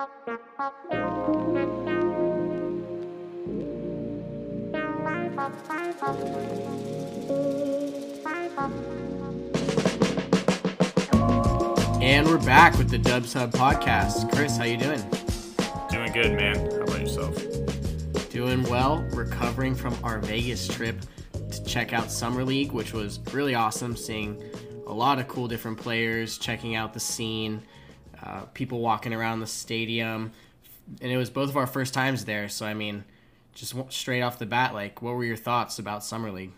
And we're back with the Dubs Hub podcast. Chris, how you doing? Doing good, man. How about yourself? Doing well. Recovering from our Vegas trip to check out Summer League, which was really awesome. Seeing a lot of cool different players, checking out the scene, uh, people walking around the stadium, and it was both of our first times there. So I mean, just straight off the bat, like, what were your thoughts about Summer League?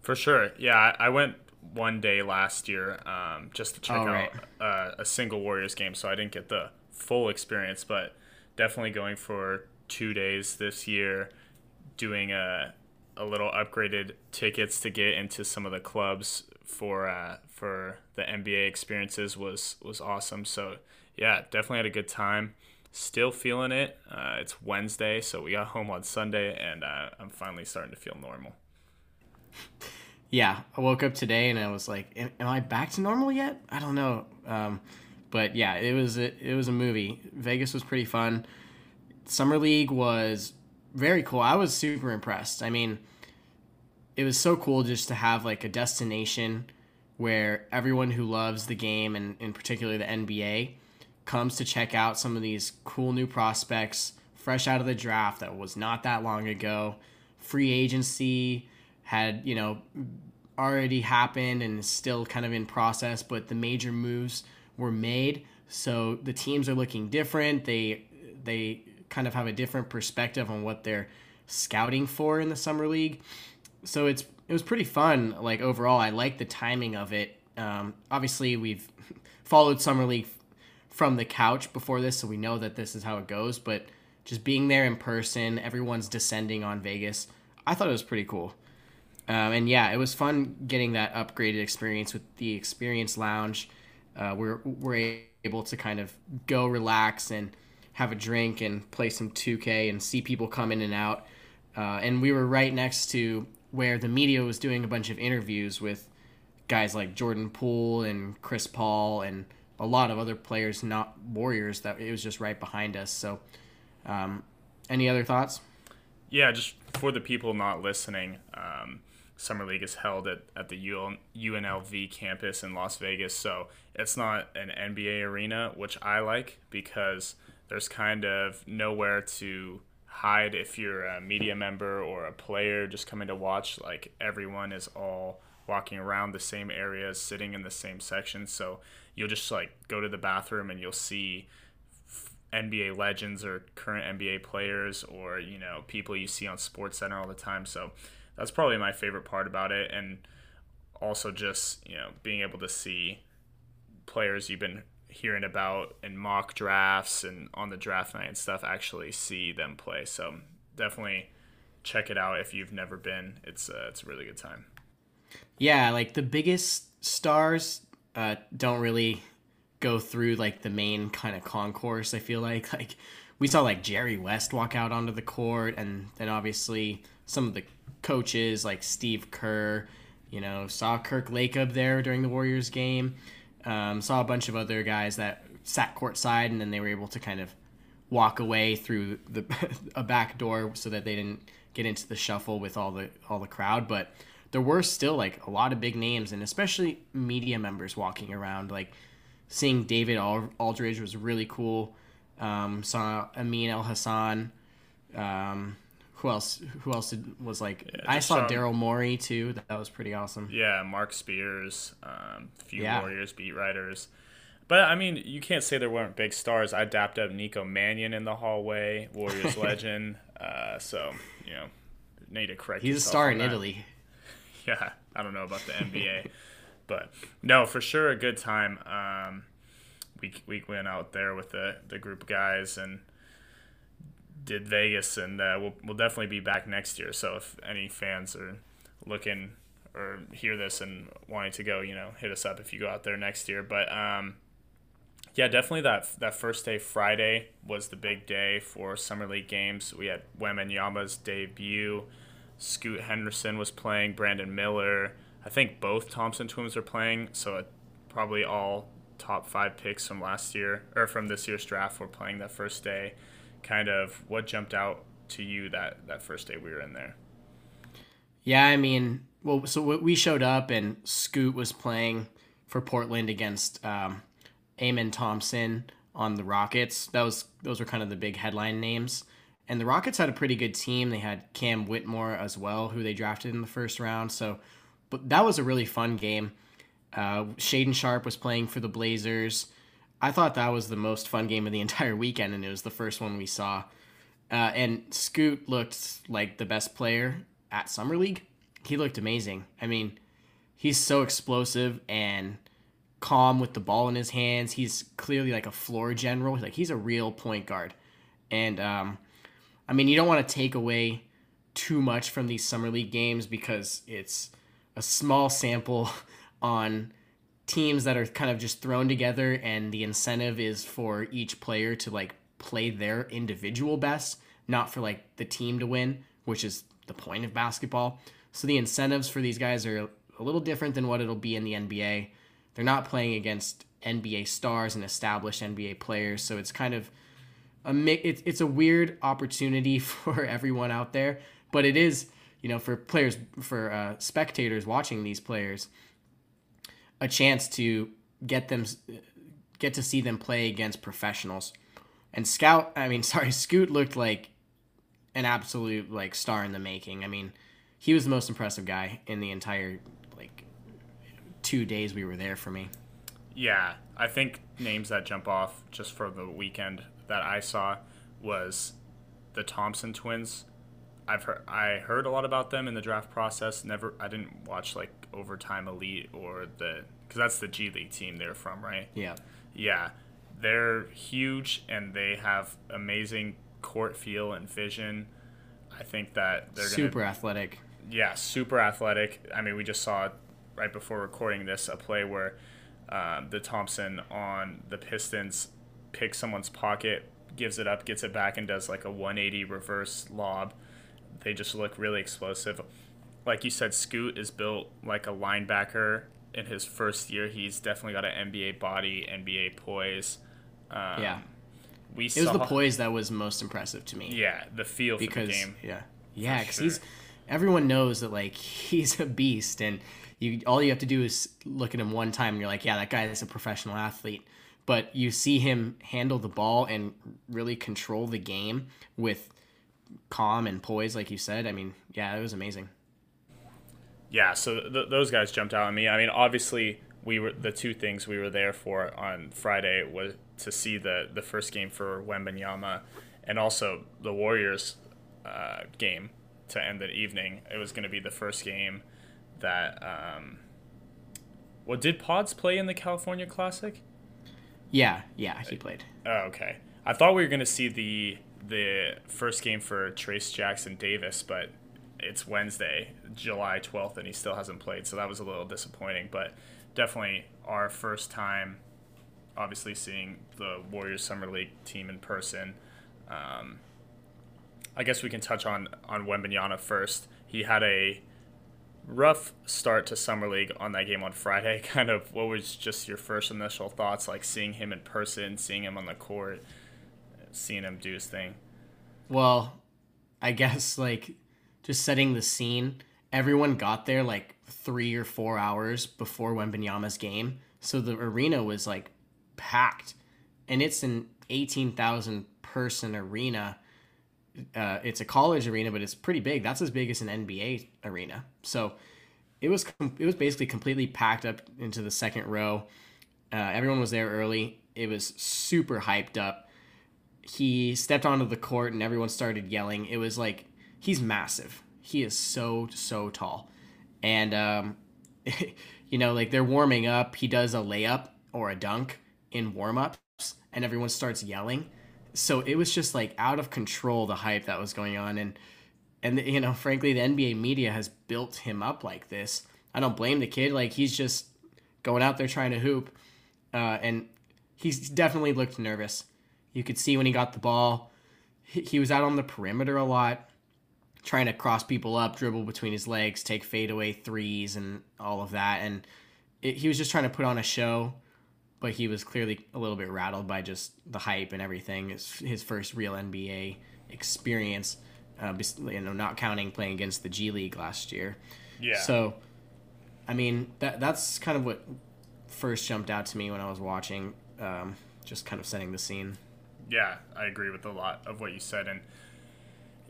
For sure, yeah. I went one day last year um, just to check oh, right. out uh, a single Warriors game, so I didn't get the full experience, but definitely going for two days this year, doing a a little upgraded tickets to get into some of the clubs for uh, for the NBA experiences was was awesome. So yeah, definitely had a good time. Still feeling it. Uh, it's Wednesday, so we got home on Sunday, and uh, I'm finally starting to feel normal. Yeah, I woke up today and I was like, "Am, I back to normal yet?" I don't know. Um, but yeah, it was a, it was a movie. Vegas was pretty fun. Summer League was very cool. I was super impressed. I mean, it was so cool just to have like a destination where everyone who loves the game and in particular the NBA comes to check out some of these cool new prospects fresh out of the draft that was not that long ago. Free agency had, you know, already happened and is still kind of in process, but the major moves were made. So the teams are looking different. They they kind of have a different perspective on what they're scouting for in the summer league. So it's it was pretty fun. Like overall, I like the timing of it. Um, obviously, we've followed summer league from the couch before this, so we know that this is how it goes. But just being there in person, everyone's descending on Vegas. I thought it was pretty cool. Um, and yeah, it was fun getting that upgraded experience with the experience lounge. Uh, we're we're able to kind of go relax and have a drink and play some 2K and see people come in and out. Uh, and we were right next to where the media was doing a bunch of interviews with guys like Jordan Poole and Chris Paul and a lot of other players, not Warriors. That it was just right behind us. So, um, any other thoughts? Yeah, just for the people not listening. Um, Summer League is held at, at the UNLV campus in Las Vegas. So it's not an NBA arena, which I like because there's kind of nowhere to hide if you're a media member or a player just coming to watch. Like everyone is all walking around the same areas, sitting in the same section. So you'll just like go to the bathroom and you'll see NBA legends or current NBA players or you know people you see on Sports Center all the time. So that's probably my favorite part about it, and also just you know being able to see players you've been hearing about in mock drafts and on the draft night and stuff actually see them play. So definitely check it out if you've never been. It's uh, it's a really good time. Yeah, like the biggest stars uh, don't really go through like the main kind of concourse. I feel like like we saw like Jerry West walk out onto the court, and then obviously some of the coaches like Steve Kerr. You know, saw Kirk Lacob up there during the Warriors game. Um, saw a bunch of other guys that sat courtside, and then they were able to kind of walk away through the a back door so that they didn't get into the shuffle with all the all the crowd. But there were still like a lot of big names, and especially media members walking around. Like seeing David Aldridge was really cool. Um, saw Amin Elhassan. Um, who else? Who else did, was like? Yeah, I saw Daryl Morey too. That was pretty awesome. Yeah, Mark Spears, um, a few yeah. Warriors beat writers. But I mean, you can't say there weren't big stars. I dapped up Nico Mannion in the hallway, Warriors legend. Uh, so you know, need to correct. He's a star in that. Italy. Yeah, I don't know about the NBA, but no, for sure a good time. Um, we we went out there with the the group of guys and did Vegas, and uh, we'll we'll definitely be back next year. So if any fans are looking or hear this and wanting to go, you know, hit us up if you go out there next year. But um, yeah, definitely that that first day, Friday, was the big day for summer league games. We had Wembanyama's debut. Scoot Henderson was playing. Brandon Miller. I think both Thompson twins are playing. So it, probably all top five picks from last year or from this year's draft were playing that first day. Kind of what jumped out to you that that first day we were in there? Yeah, I mean, well, so we showed up and Scoot was playing for Portland against um, Amen Thompson on the Rockets. That was those were kind of the big headline names. And the Rockets had a pretty good team. They had Cam Whitmore as well, who they drafted in the first round. So, but that was a really fun game. Uh, Shaedon Sharpe was playing for the Blazers. I thought that was the most fun game of the entire weekend, and it was the first one we saw. Uh, and Scoot looked like the best player at Summer League. He looked amazing. I mean, he's so explosive and calm with the ball in his hands. He's clearly like a floor general. Like he's a real point guard. And um, I mean, you don't want to take away too much from these summer league games because it's a small sample on teams that are kind of just thrown together and the incentive is for each player to like play their individual best, not for like the team to win, which is the point of basketball. So the incentives for these guys are a little different than what it'll be in the NBA. They're not playing against NBA stars and established NBA players, so it's kind of a it's it's a weird opportunity for everyone out there, but it is you know for players for uh, spectators watching these players a chance to get them get to see them play against professionals. And Scout, I mean, sorry, Scoot looked like an absolute like star in the making. I mean, he was the most impressive guy in the entire like two days we were there for me. Yeah, I think names that jump off just for the weekend that I saw was the Thompson twins. I've heard I heard a lot about them in the draft process. Never, I didn't watch like Overtime Elite or the because that's the G League team they're from, right? Yeah, yeah, they're huge and they have amazing court feel and vision. I think that they're super gonna, Super athletic. Yeah, super athletic. I mean, we just saw right before recording this a play where um, the Thompson on the Pistons picks someone's pocket, gives it up, gets it back, and does like a 180 reverse lob. They just look really explosive. Like you said, Scoot is built like a linebacker. In his first year, he's definitely got an NBA body, NBA poise. Um, yeah we it was the poise that was most impressive to me. Yeah, the feel because, for the game. Yeah, yeah, because sure. he's everyone knows that like he's a beast, and you all you have to do is look at him one time, and you're like, yeah, that guy is a professional athlete. But you see him handle the ball and really control the game with calm and poise, like you said. I mean, yeah, it was amazing. Yeah, so th- those guys jumped out at me. I mean, obviously, we were the two things we were there for on Friday was to see the the first game for Wembanyama, and also the Warriors uh, game to end the evening. It was going to be the first game that. Um, well, did Pods play in the California Classic? Yeah, yeah, he played. Oh, okay. I thought we were going to see the the first game for Trayce Jackson Davis, but it's Wednesday, July 12th, and he still hasn't played, so that was a little disappointing. But definitely our first time obviously seeing the Warriors Summer League team in person. Um, I guess we can touch on on Wembanyama first. He had a rough start to summer league on that game on Friday. Kind of, what was just your first initial thoughts, like seeing him in person, seeing him on the court, seeing him do his thing? Well, I guess like just setting the scene. Everyone got there like three or four hours before Wembanyama's game, so the arena was like packed, and it's an eighteen thousand person arena. Uh, it's a college arena, but it's pretty big. That's as big as an NBA arena. So it was com- it was basically completely packed up into the second row. Uh, everyone was there early. It was super hyped up. He stepped onto the court and everyone started yelling. It was like he's massive. He is so so tall, and um, you know like they're warming up. He does a layup or a dunk, in warm-ups and everyone starts yelling. So it was just like out of control the hype that was going on. And and you know frankly the nba media has built him up like this. I don't blame the kid. Like he's just going out there trying to hoop. Uh, and he's definitely looked nervous you could see when he got the ball he, was out on the perimeter a lot trying to cross people up dribble between his legs take fadeaway threes and all of that and it, he was just trying to put on a show but he was clearly a little bit rattled by just the hype and everything. His, his first real NBA experience, uh, you know, not counting playing against the G League last year. Yeah. So, I mean, that that's kind of what first jumped out to me when I was watching, um, just kind of setting the scene. Yeah, I agree with a lot of what you said, and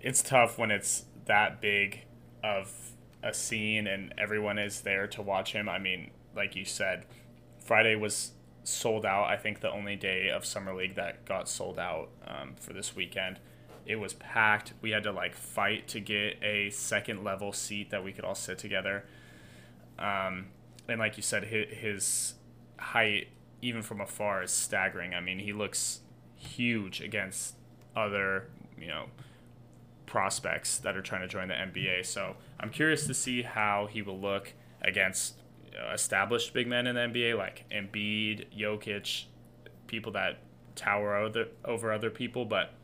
it's tough when it's that big of a scene and everyone is there to watch him. I mean, like you said, Friday was sold out. I think the only day of summer league that got sold out um, for this weekend. It was packed. We had to like fight to get a second level seat that we could all sit together. Um, and like you said, his, his height, even from afar, is staggering. I mean, he looks huge against other, you know, prospects that are trying to join the NBA. So I'm curious to see how he will look against established big men in the NBA like Embiid, Jokic, people that tower over, over other people, but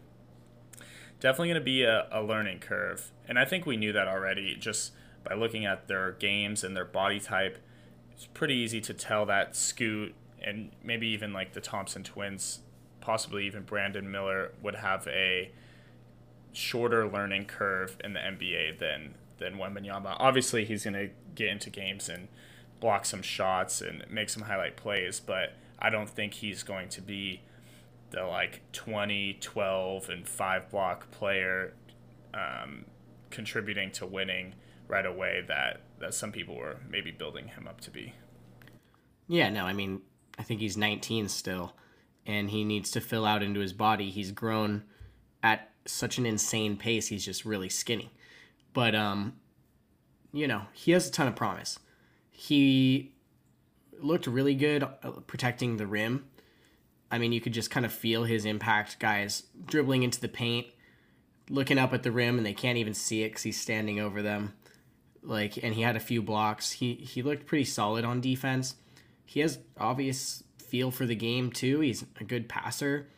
definitely going to be a, a learning curve. And I think we knew that already just by looking at their games and their body type. It's pretty easy to tell that Scoot and maybe even like the Thompson twins, possibly even Brandon Miller, would have a shorter learning curve in the NBA than than Wembanyama. Obviously, he's going to get into games and block some shots and make some highlight plays, but I don't think he's going to be the like 20, 12, and five block player um, contributing to winning right away that, that some people were maybe building him up to be. Yeah, no, I mean, I think he's 19 still, and he needs to fill out into his body. He's grown at such an insane pace. He's just really skinny. But, um, you know, he has a ton of promise he looked really good uh, protecting the rim. I mean, you could just kind of feel his impact guys dribbling into the paint, looking up at the rim, and they can't even see it because he's standing over them. Like, and he had a few blocks. He he looked pretty solid on defense. He has obvious feel for the game too. He's a good passer,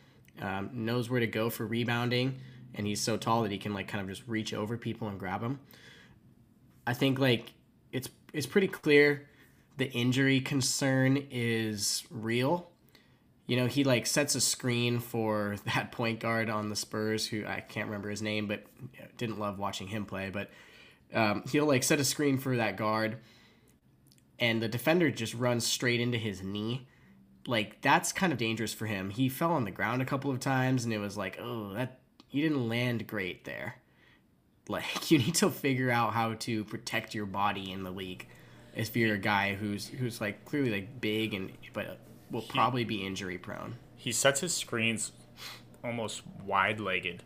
um, knows where to go for rebounding, and he's so tall that he can like kind of just reach over people and grab them. I think like it's it's pretty clear the injury concern is real. You know, he like sets a screen for that point guard on the Spurs, who I can't remember his name, but didn't love watching him play. But um, he'll like set a screen for that guard, and the defender just runs straight into his knee. Like that's kind of dangerous for him. He fell on the ground a couple of times, and it was like, oh, that you didn't land great there. Like you need to figure out how to protect your body in the league. If you're a guy who's who's like clearly like big and but will probably be injury prone. He sets his screens almost wide legged.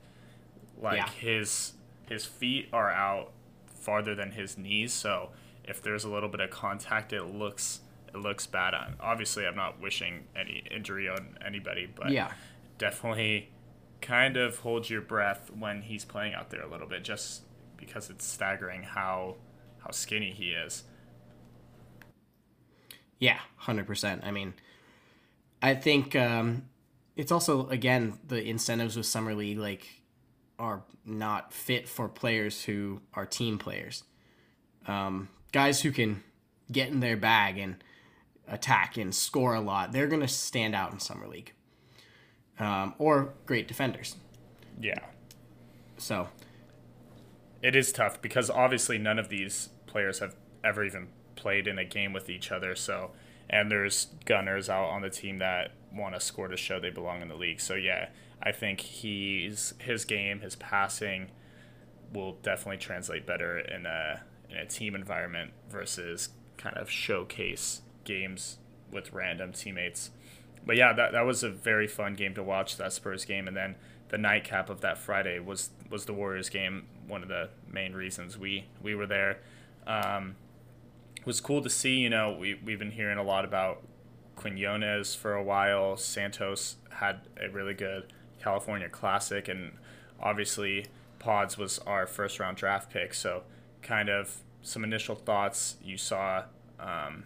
Like yeah. his his feet are out farther than his knees, so if there's a little bit of contact it looks it looks bad on. Obviously I'm not wishing any injury on anybody, but yeah. definitely kind of hold your breath when he's playing out there a little bit, just because it's staggering how how skinny he is. Yeah, hundred percent. I mean, I think um, it's also again the incentives with summer league like are not fit for players who are team players, um, guys who can get in their bag and attack and score a lot. They're gonna stand out in summer league um, or great defenders. Yeah. So it is tough because obviously none of these players have ever even played in a game with each other. So and there's gunners out on the team that want to score to show they belong in the league. So yeah, I think he's his game, his passing will definitely translate better in a in a team environment versus kind of showcase games with random teammates but yeah, that, that was a very fun game to watch that Spurs game, and then the nightcap of that Friday was was the Warriors game. One of the main reasons we we were there. Um, it was cool to see. You know, we we've been hearing a lot about Quinones for a while. Santos had a really good California Classic, and obviously Pods was our first round draft pick. So, kind of some initial thoughts you saw um,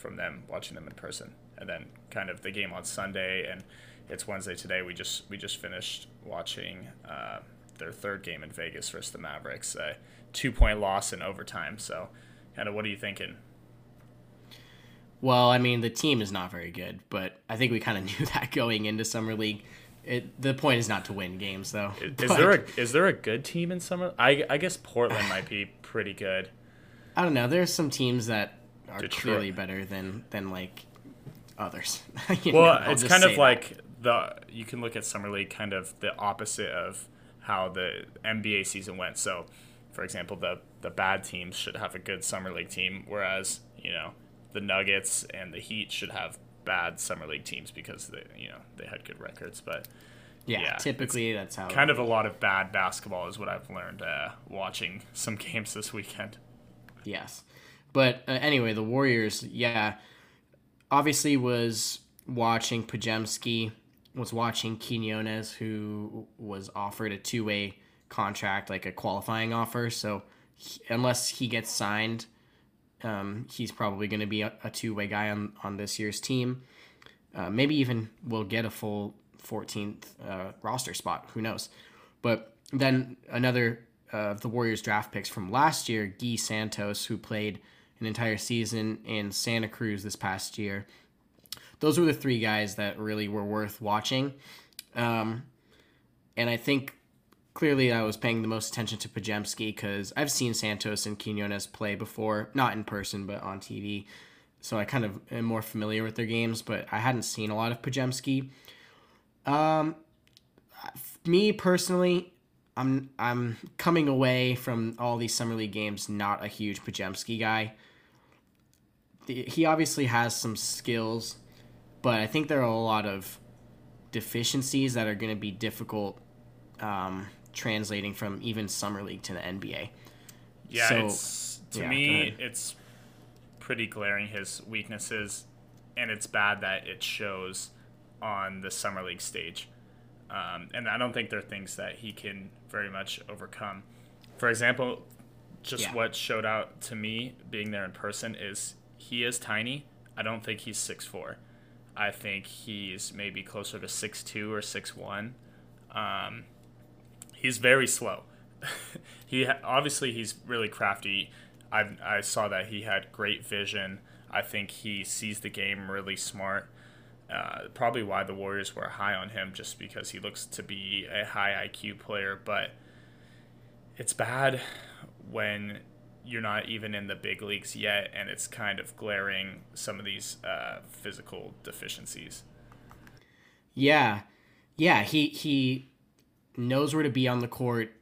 from them watching them in person and then kind of the game on Sunday and it's Wednesday today. We just we just finished watching uh, their third game in Vegas versus the Mavericks, a two point loss in overtime. So, kind of what are you thinking? Well, I mean, the team is not very good, but I think we kind of knew that going into summer league. It, the point is not to win games, though. Is But, there a is there a good team in summer? I I guess Portland might be pretty good. I don't know. There's some teams that are Detroit. clearly better than than like others. Well, know, it's kind of that. like the you can look at summer league kind of the opposite of how the NBA season went. So, for example, the the bad teams should have a good summer league team, whereas you know the Nuggets and the Heat should have bad summer league teams because they you know they had good records. But yeah, yeah, typically that's how. kind of a lot of bad basketball is what I've learned uh, watching some games this weekend. Yes. But uh, anyway, the Warriors, yeah, obviously was watching Podziemski, was watching Quinones, who was offered a two way contract, like a qualifying offer. So he, unless he gets signed, um, he's probably going to be a, a two way guy on, on this year's team. Uh, maybe even will get a full 14th uh, roster spot. Who knows? But then another uh, of the Warriors draft picks from last year, Gui Santos, who played an entire season in Santa Cruz this past year. Those were the three guys that really were worth watching. Um, and I think clearly I was paying the most attention to Podziemski because I've seen Santos and Quinones play before, not in person, but on TV. So I kind of am more familiar with their games, but I hadn't seen a lot of Podziemski. Um, me personally, I'm I'm coming away from all these summer league games not a huge Podziemski guy. He obviously has some skills, but I think there are a lot of deficiencies that are going to be difficult um, translating from even summer league to the NBA. Yeah, So- it's to yeah, me it's pretty glaring his weaknesses, and it's bad that it shows on the summer league stage. Um, and I don't think there are things that he can very much overcome. For example, just Yeah. what showed out to me being there in person is he is tiny. I don't think he's 6'4". I think he's maybe closer to 6'2 or 6'1". Um, he's very slow. he obviously he's really crafty. I I saw that he had great vision. I think he sees the game really smart. Uh, probably why the Warriors were high on him, just because he looks to be a high IQ player. But it's bad when you're not even in the big leagues yet, and it's kind of glaring some of these uh, physical deficiencies. Yeah, yeah. He he knows where to be on the court.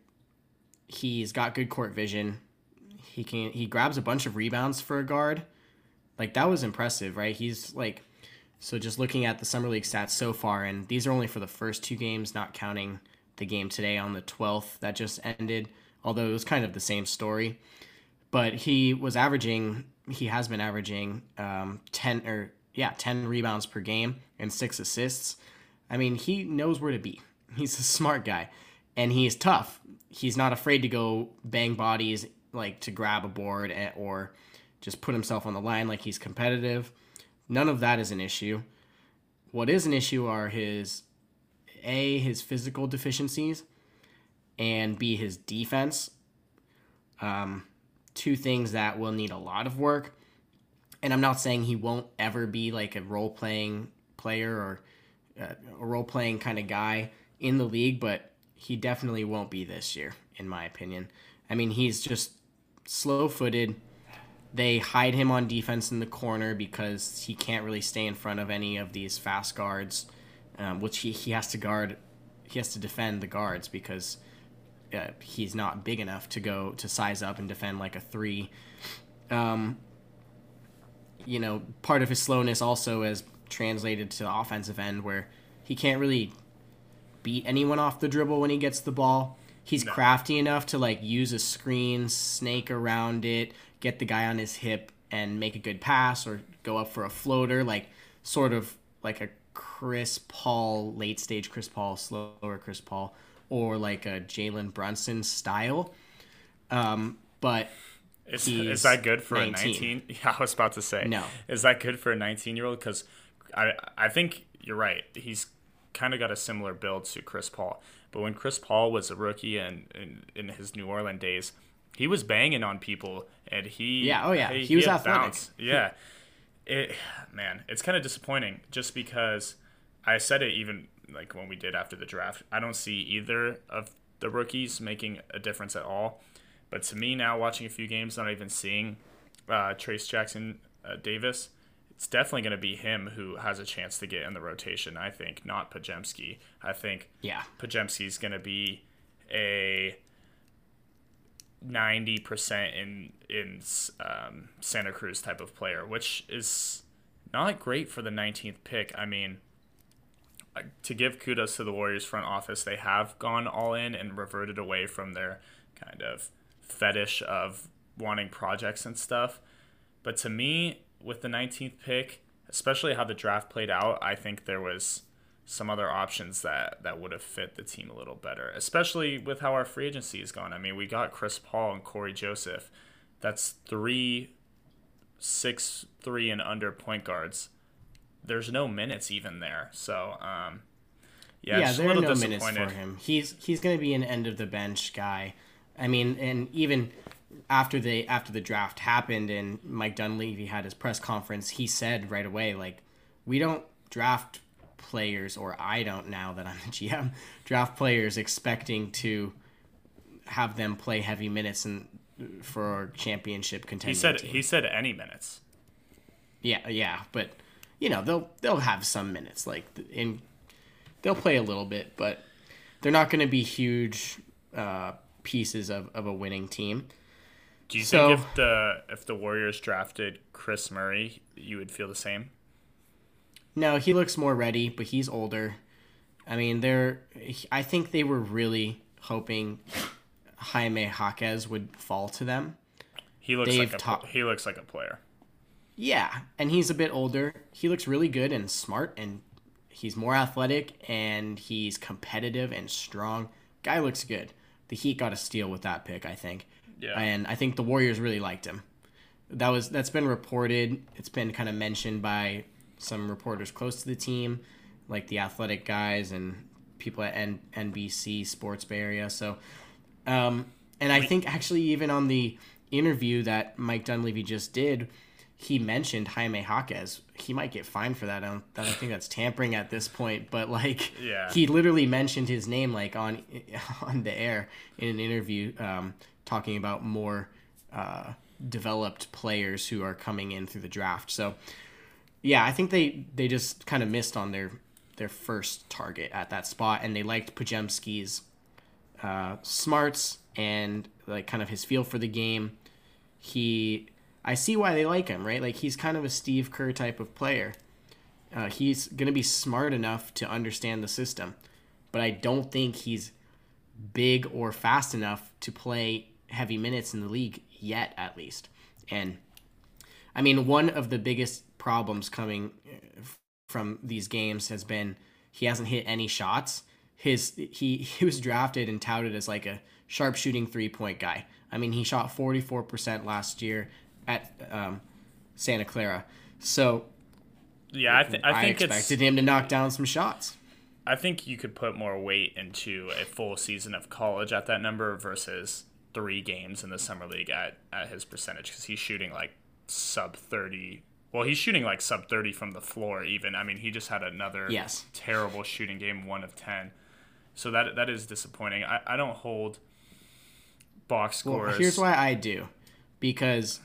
He's got good court vision. He can he grabs a bunch of rebounds for a guard. Like that was impressive, right? He's like so just looking at the summer league stats so far and these are only for the first two games not counting the game today on the 12th that just ended, although it was kind of the same story. But he was averaging he has been averaging um 10 or yeah, 10 rebounds per game and 6 assists. I mean, he knows where to be. He's a smart guy and he's tough. He's not afraid to go bang bodies like to grab a board or just put himself on the line like he's competitive. None of that is an issue. What is an issue are his A, his physical deficiencies, and B, his defense. Um, two things that will need a lot of work. And I'm not saying he won't ever be like a role playing player or uh, a role playing kind of guy in the league, but he definitely won't be this year, in my opinion. I mean, he's just slow footed. They hide him on defense in the corner because he can't really stay in front of any of these fast guards, um, which he, he has to guard. He has to defend the guards because uh, he's not big enough to go to size up and defend like a three. Um, you know, part of his slowness also is translated to the offensive end where he can't really beat anyone off the dribble when he gets the ball. He's No. crafty enough to like use a screen, snake around it, get the guy on his hip and make a good pass or go up for a floater, like sort of like a Chris Paul, late stage Chris Paul, slower Chris Paul, or like a Jalen Brunson style. Um, but Is, is that good for 19. a 19? Yeah, I was about to say. No. Is that good for a 19 year old? Because I, I think you're right. He's kind of got a similar build to Chris Paul. But when Chris Paul was a rookie and in, in his New Orleans days, he was banging on people and he Yeah, oh yeah, he, he was had athletic. bounce. Yeah. it man, it's kind of disappointing just because I said it even like when we did after the draft. I don't see either of the rookies making a difference at all. But to me now, watching a few games, not even seeing uh, Trayce Jackson uh, Davis, it's definitely going to be him who has a chance to get in the rotation. I think not Podziemski. I think yeah, Podziemski's going to be a ninety percent in in um, Santa Cruz type of player, which is not great for the nineteenth pick. I mean, to give kudos to the Warriors front office, they have gone all in and reverted away from their kind of fetish of wanting projects and stuff. But to me, with the 19th pick, especially how the draft played out, I think there was some other options that that would have fit the team a little better, especially with how our free agency is gone. I mean, we got Chris Paul and Cory Joseph. That's three six three and under point guards. There's no minutes even there. So um, yeah, yeah there are no minutes for him. He's he's going to be an end of the bench guy. I mean, and even after the after the draft happened and Mike Dunleavy had his press conference, he said right away like, we don't draft players, or I don't now that I'm the GM, draft players expecting to have them play heavy minutes and for championship contending. He said team. he said any minutes. Yeah, yeah, but you know they'll they'll have some minutes like in they'll play a little bit, but they're not going to be huge uh, pieces of, of a winning team. Do you so, think if the if the Warriors drafted Kris Murray, you would feel the same? No, he looks more ready, but he's older. I mean, they're. I think they were really hoping Jaime Jaquez would fall to them. He looks They've like a, ta- he looks like a player. Yeah, and he's a bit older. He looks really good and smart, and he's more athletic, and he's competitive and strong. Guy looks good. The Heat got a steal with that pick, I think. Yeah. And I think the Warriors really liked him. That was that's been reported. It's been kind of mentioned by some reporters close to the team, like the athletic guys and people at N- NBC Sports Bay Area. So, um, and I think actually even on the interview that Mike Dunleavy just did, he mentioned Jaime Jaquez. He might get fined for that. I don't, I don't think that's tampering at this point, but like, yeah. he literally mentioned his name like on on the air in an interview, um, talking about more uh, developed players who are coming in through the draft. So, yeah, I think they they just kind of missed on their their first target at that spot, and they liked Podziemski's uh, smarts and like kind of his feel for the game. He, I see why they like him, right? Like he's kind of a Steve Kerr type of player. Uh, he's gonna be smart enough to understand the system, but I don't think he's big or fast enough to play heavy minutes in the league yet, at least. And I mean, one of the biggest problems coming uh, from these games has been he hasn't hit any shots. His he he was drafted and touted as like a sharpshooting three point guy. I mean, he shot 44% last year at um, Santa Clara. So yeah, I, th- I think I expected him to knock down some shots. I think you could put more weight into a full season of college at that number versus three games in the summer league at, at his percentage because he's shooting like sub 30 well he's shooting like sub 30 from the floor even i mean he just had another yes. terrible shooting game one of 10 so that that is disappointing i, I don't hold box scores well, here's why i do because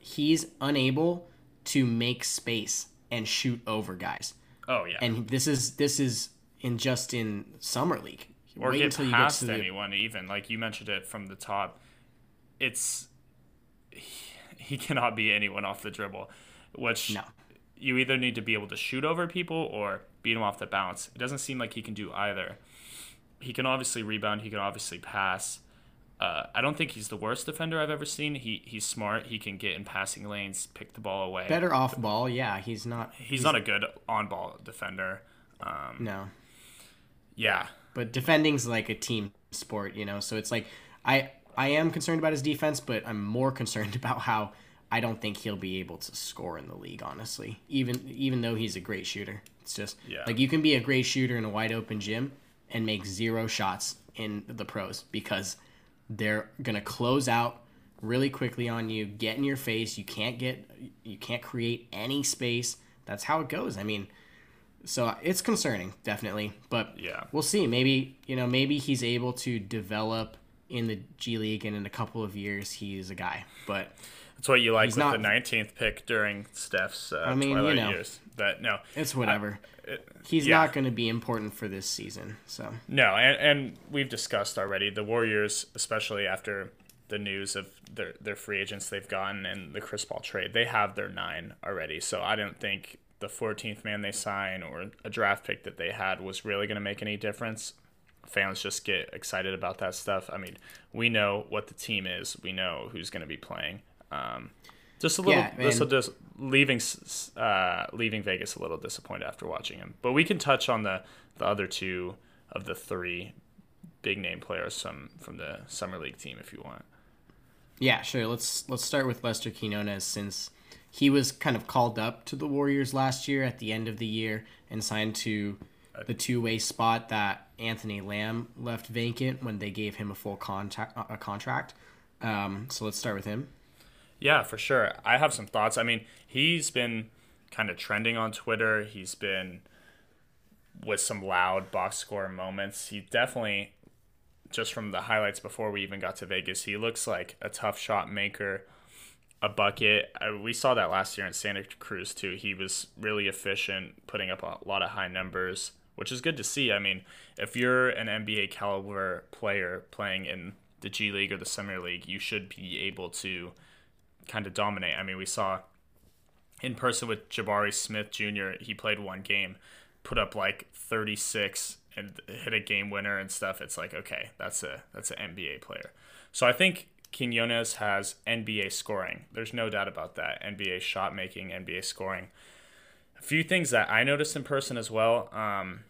he's unable to make space and shoot over guys. Oh yeah. And this is this is in just in summer league. Or Wait get past get anyone the... even. Like you mentioned it from the top. It's he cannot be anyone off the dribble which no. you either need to be able to shoot over people or beat them off the bounce. It doesn't seem like he can do either. He can obviously rebound. He can obviously pass uh, I don't think he's the worst defender I've ever seen. He he's smart. He can get in passing lanes, pick the ball away. Better off ball, yeah. He's not. He's, he's not a good on ball defender. Um, no. Yeah, but defending's like a team sport, you know. So it's like I I am concerned about his defense, but I'm more concerned about how I don't think he'll be able to score in the league. Honestly, even even though he's a great shooter, it's just yeah. like you can be a great shooter in a wide open gym and make zero shots in the pros because they're gonna close out really quickly on you, get in your face. You can't get, you can't create any space. That's how it goes. I mean, so it's concerning, definitely. But Yeah. we'll see. Maybe you know, maybe he's able to develop in the G League, and in a couple of years, he's a guy. But That's what you like He's with not- the 19th pick during Steph's uh, I mean, you twilight know. years. But no, it's whatever. it- he's yeah. not going to be important for this season. So No, and, and we've discussed already the Warriors, especially after the news of their their free agents they've gotten and the Chris Paul trade, they have their nine already. So I don't think the 14th man they sign or a draft pick that they had was really going to make any difference. Fans just get excited about that stuff. I mean, we know what the team is. We know who's going to be playing. Um, just a little. Yeah, will just leaving uh, leaving Vegas a little disappointed after watching him. But we can touch on the the other two of the three big name players from from the summer league team if you want. yeah, sure. Let's let's start with Lester Quinones since he was kind of called up to the Warriors last year at the end of the year and signed to the two way spot that Anthony Lamb left vacant when they gave him a full contract. A contract. Um, so let's start with him. Yeah, for sure. I have some thoughts. I mean, he's been kind of trending on Twitter. He's been with some loud box score moments. He definitely, just from the highlights before we even got to Vegas, he looks like a tough shot maker, a bucket. We saw that last year in Santa Cruz too. He was really efficient, putting up a lot of high numbers, which is good to see. I mean, if you're an NBA caliber player playing in the G League or the Summer League, you should be able to kind of dominate. I mean, we saw in person with Jabari Smith Jr. He played one game, put up like 36 and hit a game winner and stuff. It's like okay, that's a that's an NBA player. So I think Quinones has NBA scoring. There's no doubt about that. NBA shot making, NBA scoring. A few things that I noticed in person as well. Um,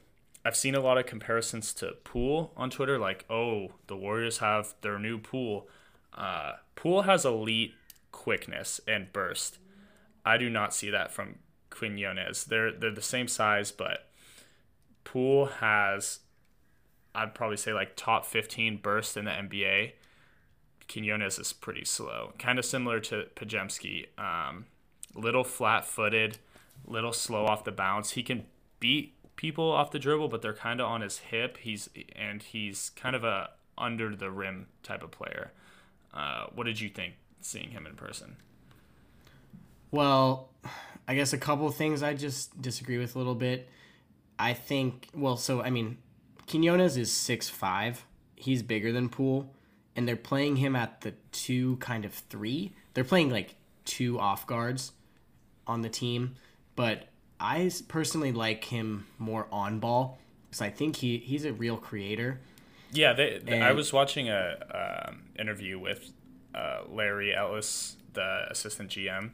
I've seen a lot of comparisons to Poole on Twitter, like, oh, the Warriors have their new Poole. Uh, Poole has elite quickness and burst. I do not see that from Quinones. They're they're the same size, but Poole has, I'd probably say like top fifteen burst in the NBA. Quinones is pretty slow, kind of similar to Podziemski. Um, little flat footed, little slow off the bounce. He can beat people off the dribble, but they're kind of on his hip. He's and he's kind of a under the rim type of player. Uh, what did you think seeing him in person? Well, I guess a couple of things I just disagree with a little bit. I think well, so I mean, Quinones is six five. He's bigger than Poole, and they're playing him at the two kind of three. They're playing like two off guards on the team, but I personally like him more on ball because I think he he's a real creator. Yeah, they, they- I was watching a um, interview with uh, Larry Ellis, the assistant GM,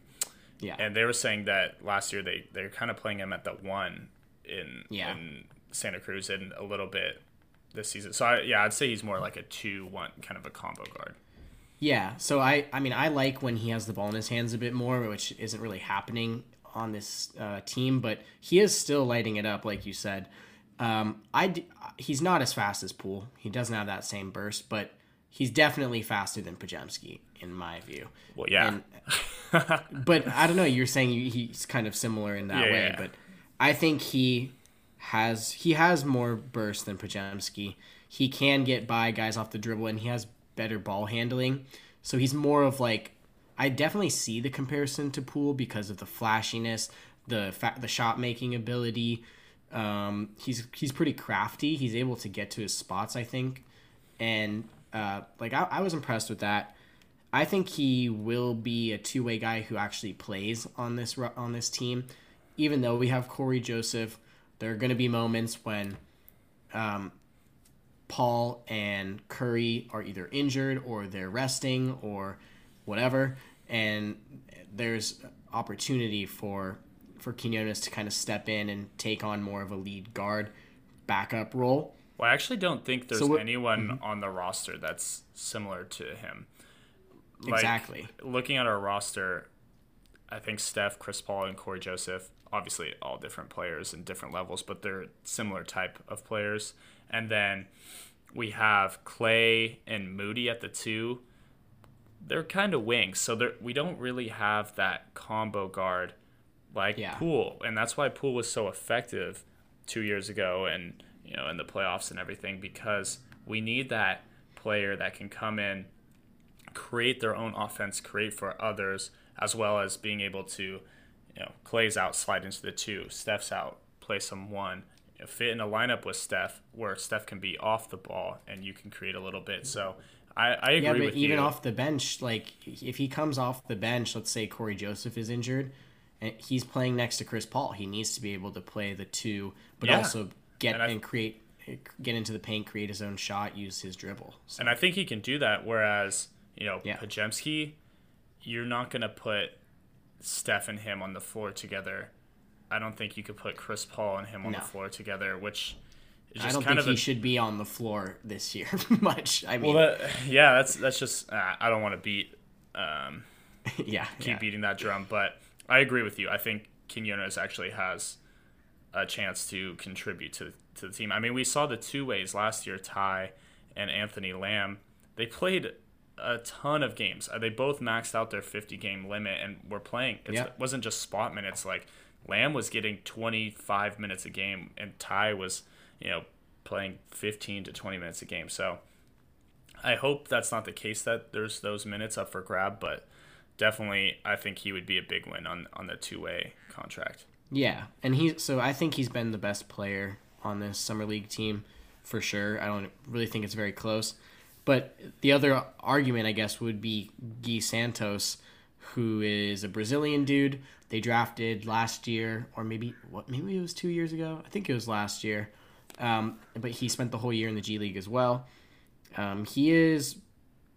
Yeah, and they were saying that last year they they're kind of playing him at the one in Yeah. in Santa Cruz and a little bit this season. So I, yeah, I'd say he's more like a two one kind of a combo guard. Yeah, so I I mean I like when he has the ball in his hands a bit more, which isn't really happening on this uh, team, but he is still lighting it up, like you said. Um, I d- he's not as fast as Poole. He doesn't have that same burst, but he's definitely faster than Podziemski in my view. Well, yeah, And- but I don't know. You're saying he's kind of similar in that Yeah, way, yeah. but I think he has he has more burst than Podziemski. He can get by guys off the dribble, and he has better ball handling. So he's more of like I definitely see the comparison to Poole because of the flashiness, the fa- the shot making ability. Um, he's he's pretty crafty. He's able to get to his spots, I think, and uh, like I, I was impressed with that. I think he will be a two way guy who actually plays on this on this team. Even though we have Cory Joseph, there are going to be moments when um, Paul and Curry are either injured or they're resting or whatever, and there's opportunity for for Quinones to kind of step in and take on more of a lead guard backup role. Well, I actually don't think there's So what- anyone mm-hmm. on the roster that's similar to him. Like, Exactly. Looking at our roster, I think Steph, Chris Paul, and Cory Joseph, obviously all different players and different levels, but they're similar type of players. And then we have Klay and Moody at the two. they're kind of wings, so they're, we don't really have that combo guard like Yeah. Poole, and that's why Poole was so effective two years ago, and you know in the playoffs and everything because we need that player that can come in, create their own offense, create for others, as well as being able to, you know, Klay's out, slide into the two, Steph's out, play some one, you know, fit in a lineup with Steph where Steph can be off the ball and you can create a little bit. So I, I agree Yeah, but even you. off the bench, like if he comes off the bench, let's say Cory Joseph is injured, and he's playing next to Chris Paul, he needs to be able to play the two, but Yeah. also get And and, create, get into the paint, create his own shot, use his dribble. So, And I think he can do that. Whereas, you know, Yeah. Podziemski, you're not going to put Steph and him on the floor together. I don't think you could put Chris Paul and him on No. the floor together, which I don't kind think of he a, should be on the floor this year much. I mean, Well, that, yeah, that's that's just uh, I don't want to beat um, yeah, keep yeah. beating that drum, but I agree with you. I think Quinones actually has a chance to contribute to to the team. I mean, we saw the two ways last year, Ty and Anthony Lamb. They played a ton of games. Uh, They both maxed out their 50 game limit and were playing. It's, Yeah. It wasn't just spot minutes. Like Lamb was getting 25 minutes a game, and Ty was, you know, playing 15 to 20 minutes a game. So I hope that's not the case that there's those minutes up for grab, but definitely I think he would be a big win on on the two way contract. Yeah, and he so I think he's been the best player on this summer league team for sure. I don't really think it's very close. But the other argument, I guess, would be Gui Santos, who is a Brazilian dude. They drafted last year, or maybe what? Maybe it was two years ago. I think it was last year. Um, but he spent the whole year in the G League as well. Um, he is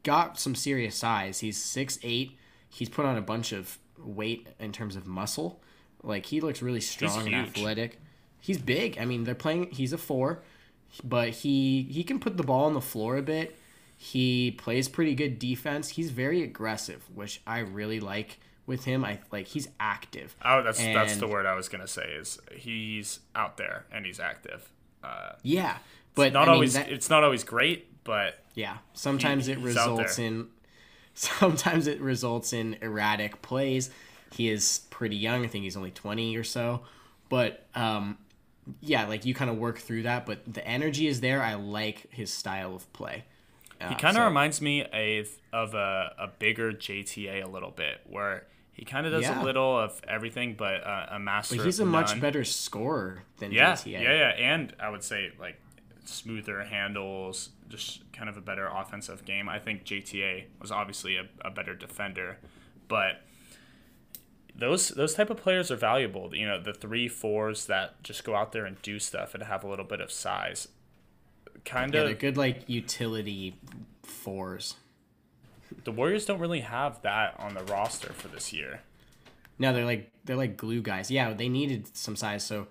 got some serious size. He's six eight. He's put on a bunch of weight in terms of muscle. Like he looks really strong and athletic. He's big. I mean, they're playing. He's a four, but he he can put the ball on the floor a bit. He plays pretty good defense. He's very aggressive, which I really like with him. I like he's active. Oh, that's that's the word I was gonna say. Is he's out there and he's active. Uh, Yeah, but not I mean, always. that- it's not always great, but Yeah, sometimes He- it results in sometimes it results in erratic plays. He is pretty young. I think he's only 20 or so. But um yeah, like you kind of work through that, but the energy is there. I like his style of play. he kind of reminds me of of a, a bigger JTA a little bit, where he kind of does Yeah. a little of everything, but uh, a master. But he's a much better scorer than Yeah, JTA. yeah, yeah, and I would say like smoother handles, just kind of a better offensive game. I think JTA was obviously a, a better defender, but those those type of players are valuable. You know, the three fours that just go out there and do stuff and have a little bit of size. Kind Yeah, of they're good like utility fours. the Warriors don't really have that on the roster for this year. No, they're like they're like glue guys. Yeah, they needed some size. So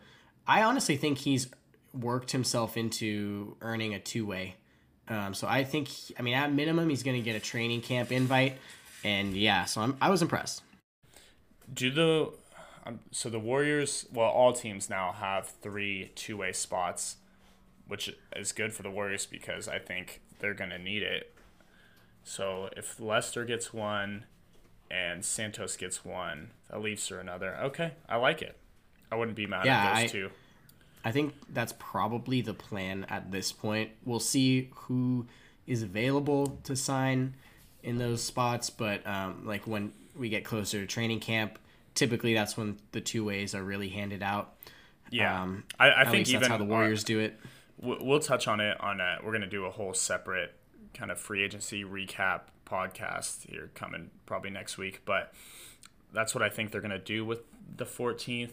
I honestly think he's worked himself into earning a two way. Um, so I think I mean at minimum he's going to get a training camp invite, and yeah, so I'm I was impressed. Do the um, so the Warriors? Well, all teams now have three two-way spots, which is good for the Warriors because I think they're gonna need it. So if Lester gets one, and Santos gets one, the Leafs are another. Okay, I like it. I wouldn't be mad Yeah, at those I- two. I think that's probably the plan at this point. We'll see who is available to sign in those spots, but um, like when we get closer to training camp, typically that's when the two ways are really handed out. Yeah, Um, I, I think even that's how the our- Warriors do it. We'll we'll touch on it on a, we're going to do a whole separate kind of free agency recap podcast here coming probably next week but that's what I think they're going to do with the 14th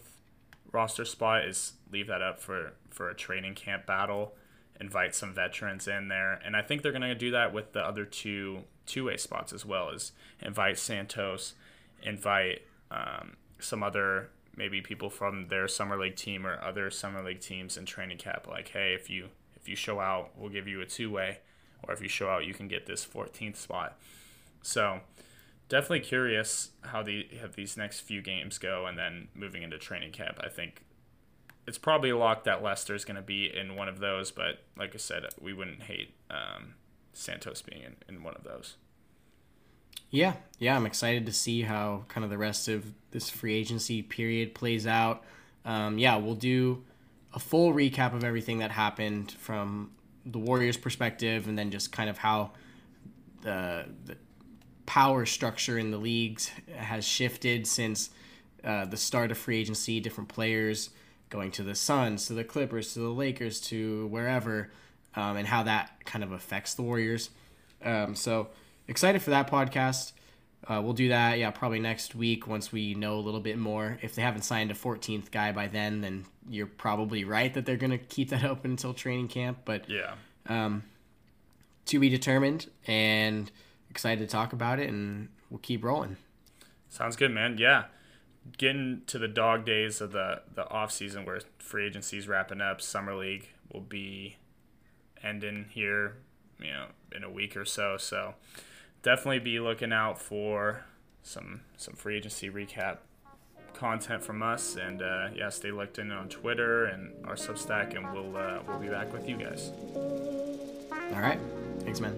roster spot is leave that up for for a training camp battle invite some veterans in there and I think they're going to do that with the other two two-way spots as well as invite Santos invite um, some other maybe people from their summer league team or other summer league teams in training camp. Like hey if you if you show out we'll give you a two-way. Or if you show out you can get this 14th spot. So definitely curious how the how these next few games go and then moving into training camp. I think it's probably a lock that Lester's going to be in one of those but like i said we wouldn't hate um, santos being in, in one of those Yeah, yeah, I'm excited to see how kind of the rest of this free agency period plays out. Um, yeah, we'll do a full recap of everything that happened from the Warriors' perspective, and then just kind of how the, the power structure in the leagues has shifted since uh, the start of free agency. Different players going to the Suns, to the Clippers, to the Lakers, to wherever, um, and how that kind of affects the Warriors. Um, so excited for that podcast. Uh, we'll do that, yeah, probably next week once we know a little bit more. If they haven't signed a 14th guy by then, then you're probably right that they're going to keep that open until training camp. But yeah, um, to be determined, and excited to talk about it, and we'll keep rolling. Sounds good, man. Yeah, getting to the dog days of the the off season where free agency's wrapping up. Summer league will be ending here, you know, in a week or so. So definitely be looking out for some some free agency recap content from us. And uh, yeah stay looked in on twitter and our substack and we'll uh, we'll be back with you guys. All right. Thanks man